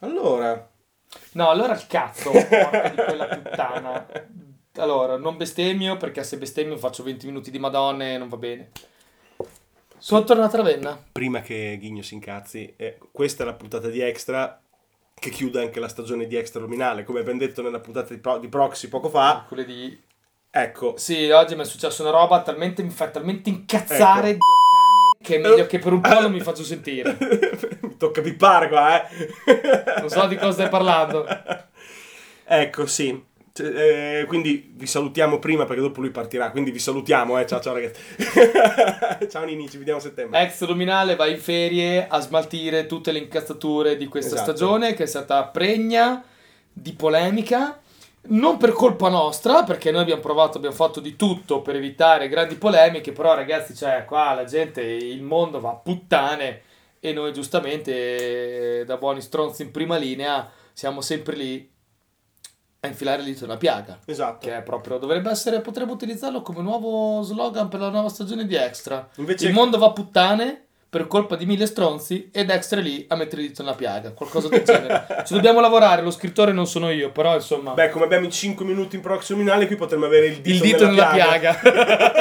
Allora, No, allora il cazzo, porca di quella puttana. Allora, non bestemmio perché se bestemmio faccio 20 minuti di madonne e non va bene. Sono tornato a Ravenna. prima che Ghigno si incazzi, eh, questa è la puntata di Extra che chiude anche la stagione di Extra Luminale, come abbiamo detto nella puntata di, Pro- di Proxy poco fa. Quelle di... Ecco, Sì, oggi mi è successa una roba talmente, mi fa talmente incazzare Ecco. Che è meglio che per un po' non mi faccio sentire. mi tocca pippare qua, eh. Non so di cosa stai parlando. Ecco, sì. Eh, quindi vi salutiamo prima perché dopo lui partirà. Quindi vi salutiamo, eh. Ciao, ciao ragazzi. ciao Nini, ci vediamo a settembre. Ex Luminale va in ferie a smaltire tutte le incazzature di questa Esatto. stagione che è stata pregna di polemica. Non per colpa nostra, perché noi abbiamo provato, abbiamo fatto di tutto per evitare grandi polemiche, però ragazzi, cioè qua la gente, il mondo va a puttane e noi giustamente, da buoni stronzi in prima linea, siamo sempre lì a infilare il dito nella piaga. Esatto. Che è proprio, dovrebbe essere, potremmo utilizzarlo come nuovo slogan per la nuova stagione di Extra. Invece Il mondo va a puttane per colpa di mille stronzi ed Extra lì a mettere il dito nella piaga, qualcosa del genere. Ci dobbiamo lavorare, lo scrittore non sono io, però insomma... Beh, come abbiamo in 5 minuti in Proxy Luminale, qui potremmo avere il dito, il dito nella, piaga. piaga.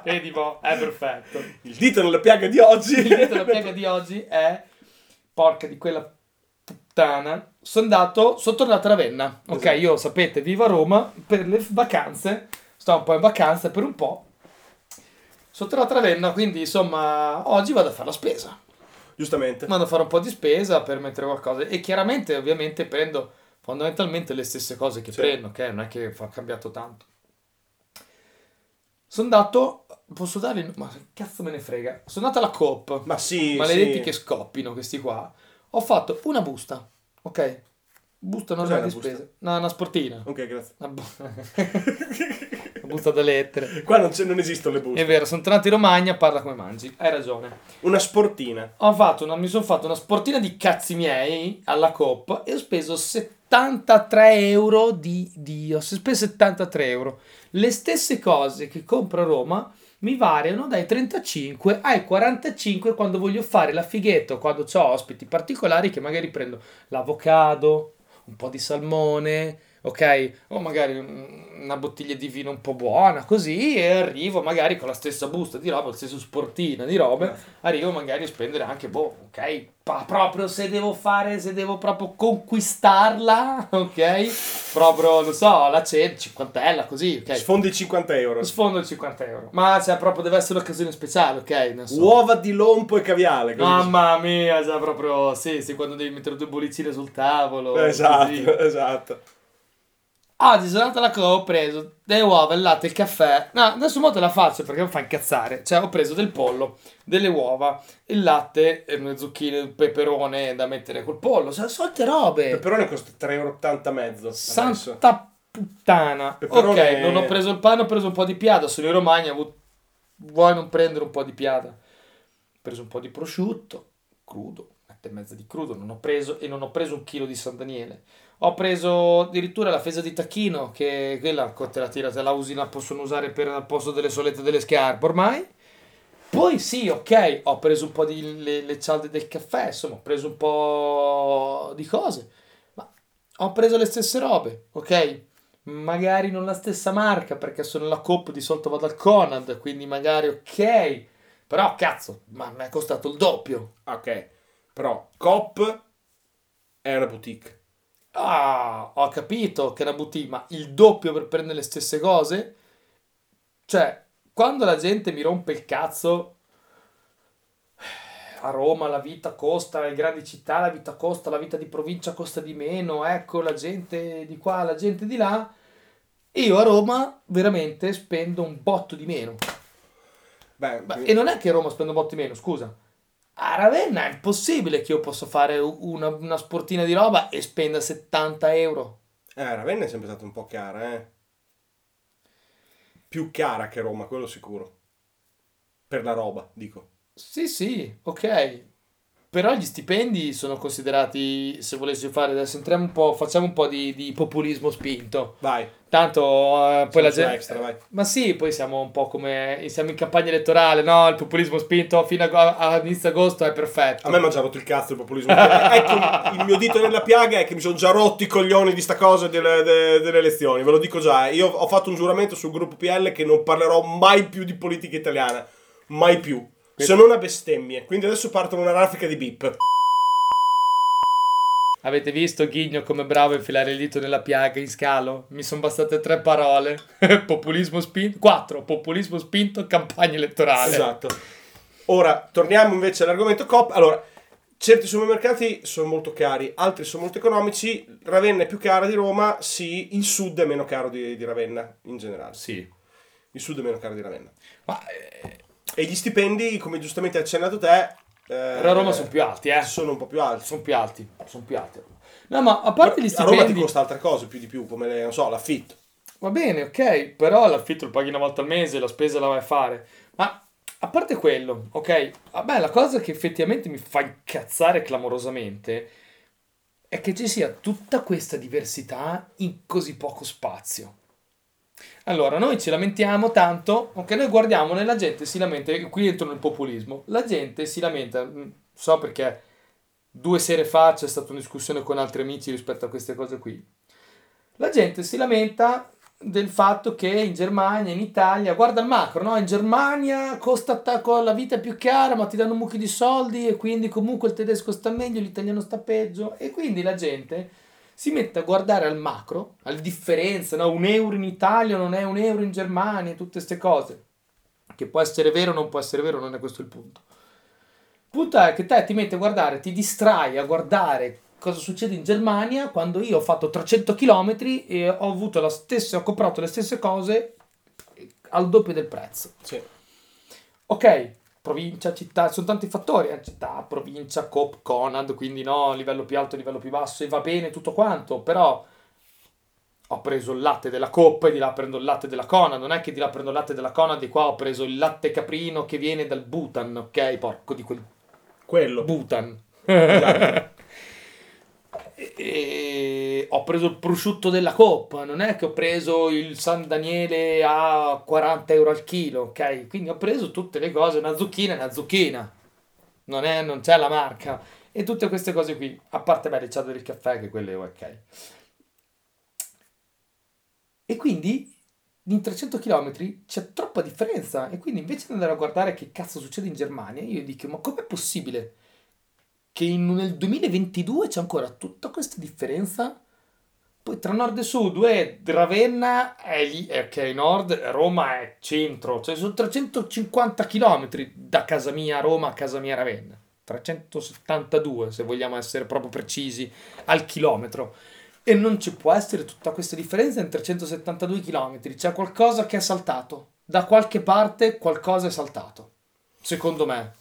Vedi, boh, è perfetto. il dito nella piaga di oggi. Il dito nella piaga di oggi è... Porca di quella puttana. Sono andato, sono tornato a Ravenna. Ok, Esatto. io sapete, vivo a Roma per le vacanze. Sto un po' in vacanza per un po'. Sono tornato a Ravenna, quindi insomma, oggi vado a fare la spesa. Giustamente. Vado a fare un po' di spesa per mettere qualcosa. E chiaramente, ovviamente, prendo fondamentalmente le stesse cose che Sì. prendo, ok? Non è che fa cambiato tanto. Sono andato. Posso dare. il- Ma che cazzo me ne frega? Sono andato alla Coop. Ma sì, Maledetti sì. che scoppino questi qua. Ho fatto una busta, ok? Busta normale una di busta? spesa. No, una sportina. Ok, grazie. Una, bu- busta da lettere. Qua non, c'è- non esistono le È buste. vero, sono tornato in Romagna, parla come mangi. Hai ragione. Una sportina. Ho fatto una, mi sono fatto una sportina di cazzi miei alla Coop e ho speso 73 euro di Dio. Ho speso 73 euro. Le stesse cose che compro a Roma mi variano dai 35 ai 45 quando voglio fare la fighetta o quando ho ospiti particolari che magari prendo l'avocado, un po' di salmone, ok? O magari un- una bottiglia di vino un po' buona, così e arrivo magari con la stessa busta di roba, la stessa sportina di robe, arrivo magari a spendere anche, boh, ok? Pa- proprio se devo fare, se devo proprio conquistarla, ok? Proprio, non so, la cena, cinquantella, così, ok? Sfondi i 50 euro. Sfondo il 50 euro. Ma cioè, proprio deve essere un'occasione speciale, ok? So. Uova di lompo e caviale. così. Mamma mia, già proprio, sì, sì, quando devi mettere due bollicine sul tavolo. Esatto, così. esatto. Sono andato alla Coop, ho preso delle uova, il latte, il caffè. No, adesso mo te la faccio perché mi fa incazzare. Cioè, ho preso del pollo, delle uova, il latte, e le zucchine, il peperone da mettere col pollo. Solite Il robe. peperone costa 3,80 euro mezzo. adesso. Santa puttana. Peperone- Ok, non ho preso il pane, ho preso un po' di piada. Sono in Romagna, avuto- vuoi non prendere un po' di piada? Ho preso un po' di prosciutto, crudo, mette e mezza di crudo, non ho preso e non ho preso un chilo di San Daniele. Ho preso addirittura la fesa di tacchino, che quella te la tira, te la usi, la possono usare per al posto delle solette delle scarpe ormai. Poi sì, ok, ho preso un po' di le, le cialde del caffè, insomma, ho preso un po' di cose. Ma ho preso le stesse robe, ok? Magari non la stessa marca, perché sono la Coop, di solito vado al Conad, quindi magari ok. Però cazzo, ma mi è costato il doppio. Ok. Però Coop è una boutique. Ah, ho capito che una boutique, ma il doppio per prendere le stesse cose? Cioè, quando la gente mi rompe il cazzo, a Roma la vita costa, le grandi città la vita costa, la vita di provincia costa di meno, ecco la gente di qua, la gente di là, io a Roma veramente spendo un botto di meno. Beh, Ma- e non è che a Roma spendo un botto di meno, scusa. A Ravenna è impossibile che io possa fare una, una sportina di roba e spenda 70 euro. eh, Ravenna è sempre stata un po' cara, eh. Più cara che Roma, quello sicuro. Per la roba, dico. Sì, sì, ok. Però gli stipendi sono considerati, se volessi fare, adesso entriamo un po', facciamo un po' di, di populismo spinto. Vai. Tanto eh, poi la gente... extra, vai. Ma sì, poi siamo un po' come... Siamo in campagna elettorale, no? Il populismo spinto fino a, a inizio agosto è perfetto. A me mi ha già rotto il cazzo il populismo. ecco, il mio dito nella piaga è che mi sono già rotti i coglioni di sta cosa delle, de- delle elezioni. Ve lo dico già. eh. Io ho fatto un giuramento sul gruppo PL che non parlerò mai più di politica italiana. Mai più. Se non a bestemmie. Quindi adesso partono una raffica di bip. Avete visto Ghigno come bravo a infilare il dito nella piaga in scalo? Mi sono bastate tre parole. populismo spinto. Quattro. Populismo spinto, campagna elettorale. Esatto. Ora, torniamo invece all'argomento COP. Allora, certi supermercati sono molto cari, altri sono molto economici. Ravenna è più cara di Roma, sì. Il sud è meno caro di, di Ravenna, in generale. Sì. Il sud è meno caro di Ravenna. Ma eh, E gli stipendi, come giustamente hai accennato te, eh, però a Roma sono più alti, eh. sono un po' più alti. Sono più alti. Sono più alti. No, ma a parte gli a Roma ti stipendi... costa altre cose più di più, come le- non so, l'affitto. Va bene, ok, però l'affitto lo paghi una volta al mese, la spesa la vai a fare. Ma a parte quello, ok, a me la cosa che effettivamente mi fa incazzare clamorosamente è che ci sia tutta questa diversità in così poco spazio. Allora, noi ci lamentiamo tanto, ok, noi guardiamo e la gente si lamenta, qui entro nel populismo, la gente si lamenta, mm, so perché due sere fa c'è stata una discussione con altri amici rispetto a queste cose qui. La gente si lamenta del fatto che in Germania, in Italia, guarda il macro, no? In Germania costa attacco la vita è più cara, ma ti danno un mucchio di soldi e quindi comunque il tedesco sta meglio, l'italiano sta peggio e quindi la gente si mette a guardare al macro, alle differenze, no? Un euro in Italia non è un euro in Germania, tutte queste cose. Che può essere vero o non può essere vero, non è questo il punto. Il punto è che te ti metti a guardare, ti distrai a guardare cosa succede in Germania quando io ho fatto 300 km e ho avuto la stessa, ho comprato le stesse cose al doppio del prezzo. Sì. Ok, provincia, città, sono tanti fattori, eh, città, provincia, COP, Conad, quindi no, livello più alto, livello più basso, e va bene tutto quanto, però ho preso il latte della Coop e di là prendo il latte della Conad, non è che di là prendo il latte della Conad, di qua ho preso il latte caprino che viene dal Bhutan, ok, porco di quel Quello. Bhutan. Esatto. E- ho preso il prosciutto della Coop, non è che ho preso il San Daniele a 40 euro al chilo, ok? Quindi ho preso tutte le cose, una zucchina è una zucchina, non, è, non c'è la marca. E tutte queste cose qui, a parte beh, le ciotole del caffè, che quelle ok. E quindi in 300 km c'è troppa differenza. E quindi invece di andare a guardare che cazzo succede in Germania, io dico: ma com'è possibile che in- nel 2022 c'è ancora tutta questa differenza? Poi tra nord e sud, eh, Ravenna è lì, è ok, nord, Roma è centro, cioè sono 350 km da casa mia a Roma a casa mia a Ravenna. 372 se vogliamo essere proprio precisi al chilometro. E non ci può essere tutta questa differenza in 372 km. C'è qualcosa che è saltato. Da qualche parte qualcosa è saltato. Secondo me.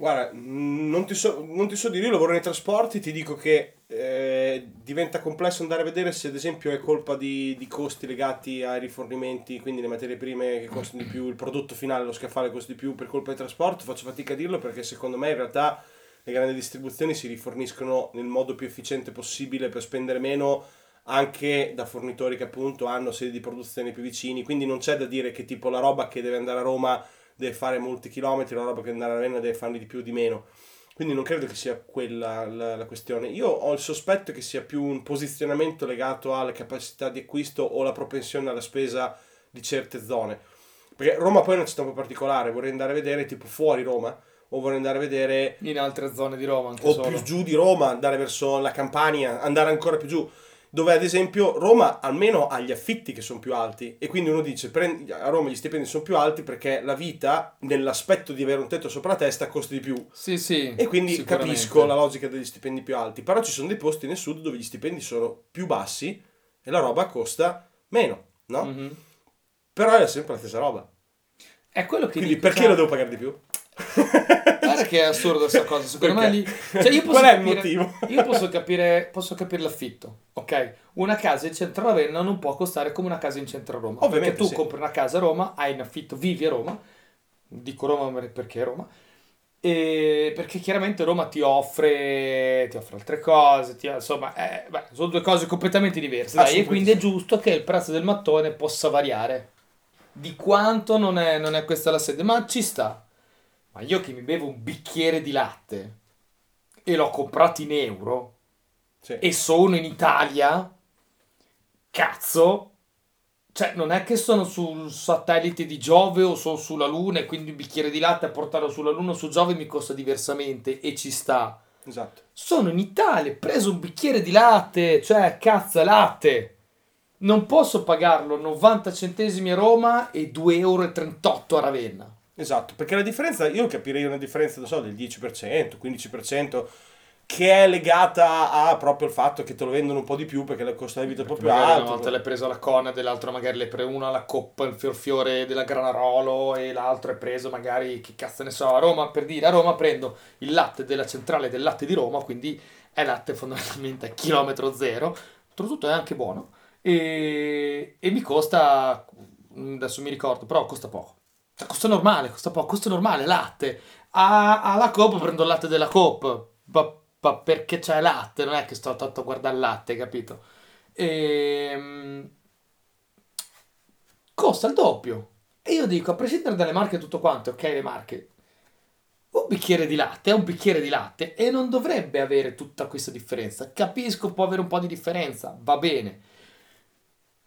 Guarda, non ti, so, non ti so dire, io lavoro nei trasporti, ti dico che eh, diventa complesso andare a vedere se ad esempio è colpa di, di costi legati ai rifornimenti, quindi le materie prime che costano di più, il prodotto finale, lo scaffale costa di più per colpa del trasporto, faccio fatica a dirlo perché secondo me in realtà le grandi distribuzioni si riforniscono nel modo più efficiente possibile per spendere meno anche da fornitori che appunto hanno sedi di produzione più vicini, quindi non c'è da dire che tipo la roba che deve andare a Roma deve fare molti chilometri, la roba che andare a Ravenna deve farne di più o di meno. Quindi non credo che sia quella la, la questione. Io ho il sospetto che sia più un posizionamento legato alle capacità di acquisto o la propensione alla spesa di certe zone. Perché Roma poi è una città un po' particolare, vorrei andare a vedere tipo fuori Roma o vorrei andare a vedere In altre zone di Roma anche o solo. più giù di Roma, andare verso la Campania, andare ancora più giù, dove ad esempio Roma almeno ha gli affitti che sono più alti e quindi uno dice "Prendi- a Roma gli stipendi sono più alti perché la vita nell'aspetto di avere un tetto sopra la testa costa di più Sì, sì. e quindi capisco la logica degli stipendi più alti, però ci sono dei posti nel sud dove gli stipendi sono più bassi e la roba costa meno, no? Mhm. Però è sempre la stessa roba. È quello che Quindi dico, perché cioè, lo devo pagare di più? Che è assurdo questa cosa. Secondo me Perché? lì. Cioè io posso Qual è il capire, motivo? Io posso capire, posso capire l'affitto, ok? Una casa in centro Ravenna non può costare come una casa in centro Roma. Ovviamente perché tu sì. compri una casa a Roma, hai in affitto, vivi a Roma. Dico Roma perché Roma. E perché chiaramente Roma ti offre, ti offre altre cose, ti- insomma, eh, beh, sono due cose completamente diverse. Dai, e quindi è giusto che il prezzo del mattone possa variare. Di quanto non è, non è questa la sede, ma ci sta. Ma io che mi bevo un bicchiere di latte e l'ho comprato in euro Sì. e sono in Italia, cazzo, cioè non è che sono sul satellite di Giove o sono sulla Luna e quindi un bicchiere di latte a portarlo sulla Luna o su Giove mi costa diversamente e ci sta. Esatto. Sono in Italia, ho preso un bicchiere di latte, cioè cazzo latte. Non posso pagarlo 90 centesimi a Roma e 2,38 euro a Ravenna. Esatto, perché la differenza, io capirei una differenza, non so, del 10%, 15%, che è legata a proprio il fatto che te lo vendono un po' di più perché il costo della vita è un po' più alto. una volta l'hai preso la Conad e l'altra magari l'hai preso una la coppa, il fior fiore della Granarolo e l'altro è preso magari, che cazzo ne so, a Roma, per dire, a Roma prendo il latte della centrale del latte di Roma, quindi è latte fondamentalmente a chilometro zero, oltretutto è anche buono e, e mi costa, adesso mi ricordo, però costa poco. Cioè, costa normale, costa poco, costa normale, latte. A- Alla Coop prendo il latte della Coop, ma, ma perché c'è latte, non è che sto tanto a guardare il latte, capito? Ehm, costa il doppio. E io dico, a prescindere dalle marche e tutto quanto, ok, le marche, un bicchiere di latte è un bicchiere di latte e non dovrebbe avere tutta questa differenza. Capisco, può avere un po' di differenza, va bene,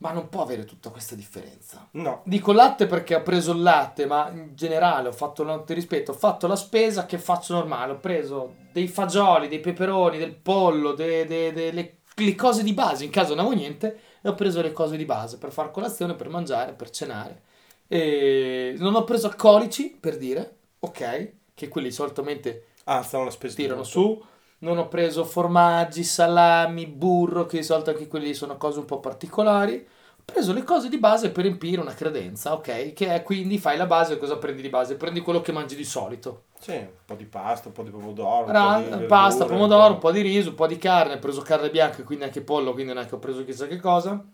ma non può avere tutta questa differenza. No, Dico latte perché ho preso il latte, ma in generale ho fatto, ti rispetto, ho fatto la spesa che faccio normale, ho preso dei fagioli, dei peperoni, del pollo, de- de- de- le, le cose di base, in caso non avevo niente, e ho preso le cose di base per far colazione, per mangiare, per cenare. E non ho preso alcolici, per dire, ok, che quelli solitamente ah, tirano su. Non ho preso formaggi, salami, burro, che di solito anche quelli sono cose un po' particolari. Preso le cose di base per riempire una credenza, ok? Che è quindi fai la base, cosa prendi di base? Prendi quello che mangi di solito. Sì, un po' di pasta, un po' di pomodoro, un Ra- po' di verdure, pasta, pomodoro, un po'. po' di riso, un po' di carne. Ho preso carne bianca, quindi anche pollo, quindi non è che ho preso chissà che cosa.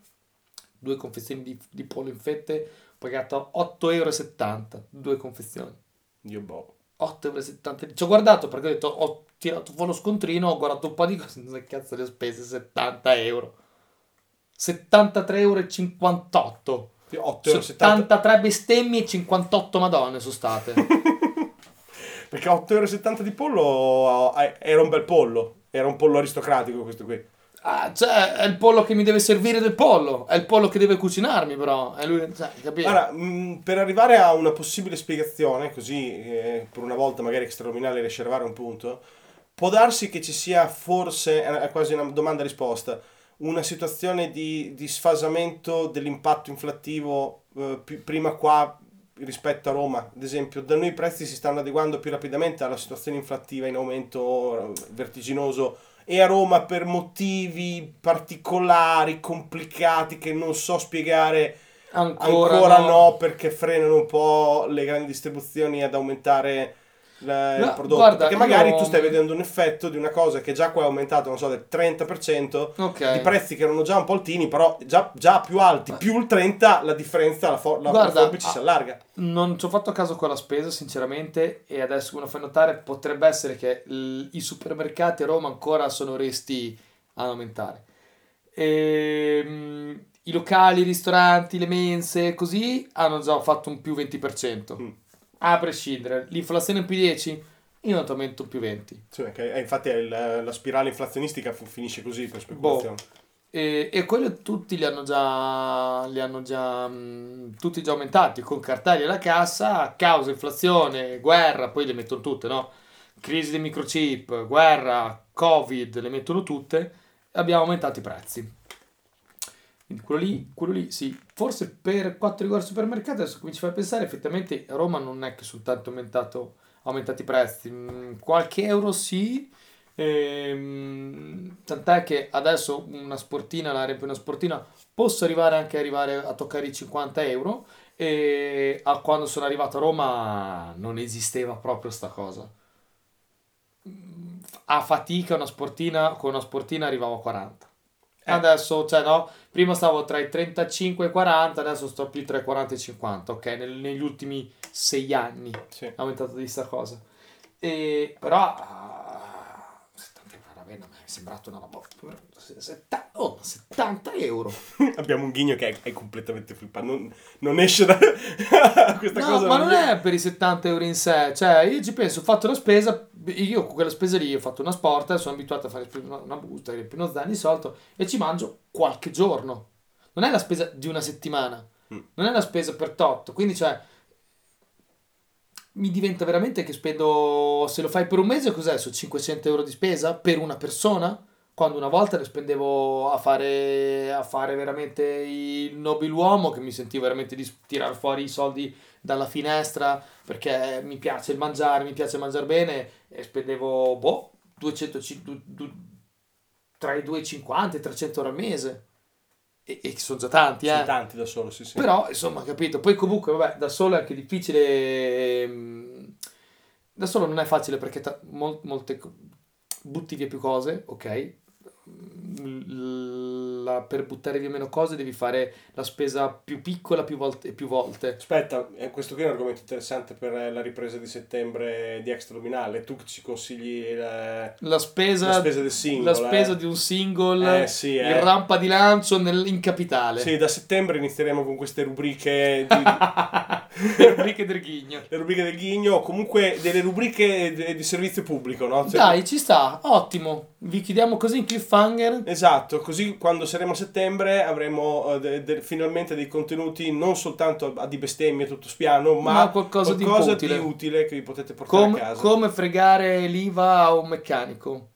Due confezioni di, di pollo in fette, ho pagato 8,70 euro. Due confezioni. Dio boh. 8,70 euro. Ci ho guardato perché ho detto, ho tirato fuori lo scontrino, ho guardato un po' di cose, non so che cazzo le ho spese, 70 euro. 73,58 euro. 8,70 euro. 73 bestemmie e 58 madonne sono state. Perché 8,70 euro di pollo eh, era un bel pollo. Era un pollo aristocratico questo qui. Ah, cioè, è il pollo che mi deve servire del pollo, è il pollo che deve cucinarmi però, è lui, cioè, capito? Allora, mh, per arrivare a una possibile spiegazione, così eh, per una volta magari extraordinaria riesce a arrivare a un punto, può darsi che ci sia forse, è quasi una domanda-risposta, una situazione di, di sfasamento dell'impatto inflattivo eh, pi- prima qua rispetto a Roma. Ad esempio, da noi i prezzi si stanno adeguando più rapidamente alla situazione inflattiva in aumento eh, vertiginoso e a Roma per motivi particolari, complicati, che non so spiegare ancora, Ancora, no. no. perché frenano un po' le grandi distribuzioni ad aumentare la- il No, prodotto. guarda, perché magari io- tu stai vedendo un effetto di una cosa che già qua è aumentato, non so, del 30%, Ok. di prezzi che erano già un po' altini, però già, già più alti, più il 30, la differenza, la, for- la, Guarda, la forbice si ah, allarga. Non ci ho fatto caso con la spesa, sinceramente, e adesso come fai notare potrebbe essere che l- i supermercati a Roma ancora sono resti ad aumentare. Ehm, I locali, i ristoranti, le mense, così hanno già fatto un più 20%. Mm. A prescindere, l'inflazione più 10, io non ti aumento più 20. Sì, perché, eh, infatti il- la spirale inflazionistica finisce così per Boh. speculazione. E, e quello tutti li hanno già, li hanno già, mh, tutti già aumentati con cartelli alla cassa, causa inflazione, guerra, poi le mettono tutte, no? Crisi dei microchip, guerra, covid, le mettono tutte e abbiamo aumentato i prezzi. Quindi quello lì, quello lì sì, forse per quanto riguarda i supermercati, adesso come ci fai pensare, effettivamente a Roma non è che soltanto aumentato, aumentati i prezzi, Mm, qualche euro sì, Ehm, tant'è che adesso una sportina, la riempio una sportina, posso arrivare anche a, arrivare a toccare i 50 euro e a quando sono arrivato a Roma non esisteva proprio sta cosa. Mm, A fatica una sportina, con una sportina arrivavo a 40. Eh. Adesso, cioè no, prima stavo tra i 35 e i 40, adesso sto più tra i 40 e i 50, ok? Nel- negli ultimi 6 anni Sì. è aumentato di sta cosa. E, però ah, 70 euro va bene, mi è sembrato una roba. oh, 70 euro. Abbiamo un ghigno che è, è completamente flippato. Non, non esce da questa No, cosa. ma non è per i 70 euro in sé, cioè io ci penso, ho fatto la spesa, io con quella spesa lì ho fatto una sport, sono abituato a fare una, una busta, uno zaino di solito e ci mangio qualche giorno. Non è la spesa di una settimana, Mm. non è la spesa per tot, quindi cioè mi diventa veramente che spendo, se lo fai per un mese cos'è, su 500 euro di spesa per una persona? Quando una volta le spendevo a fare, a fare veramente il nobiluomo, che mi sentivo veramente di tirare fuori i soldi dalla finestra perché mi piace il mangiare, mi piace mangiare bene e spendevo boh, 200, ci- du- du- tra i 250 e 300 euro al mese. E, e sono già tanti, eh. Sono tanti da solo, sì, sì. Però, insomma, capito. Poi comunque, vabbè, da solo è anche difficile. ehm, Da solo non è facile perché ta- mol- molte butti via più cose, ok. L- la- per buttare via meno cose devi fare la spesa più piccola più volte, più volte. Aspetta, eh, questo qui è un argomento interessante per eh, la ripresa di settembre di extraluminale. Tu ci consigli il- La spesa, la spesa del singolo? la spesa eh? di un single Eh, sì, in eh. rampa di lancio nel- in capitale. Sì, da settembre inizieremo con queste rubriche, di, Le rubriche del ghigno. le rubriche del ghigno, o comunque delle rubriche di, di servizio pubblico, no? Cioè- Dai, ci sta, ottimo. Vi chiudiamo così in cliffhanger. Esatto, così quando saremo a settembre avremo eh, de- de- finalmente dei contenuti non soltanto a di bestemmie tutto spiano, ma, Ma qualcosa di utile. utile che vi potete portare Com- a casa. come fregare l'IVA a un meccanico.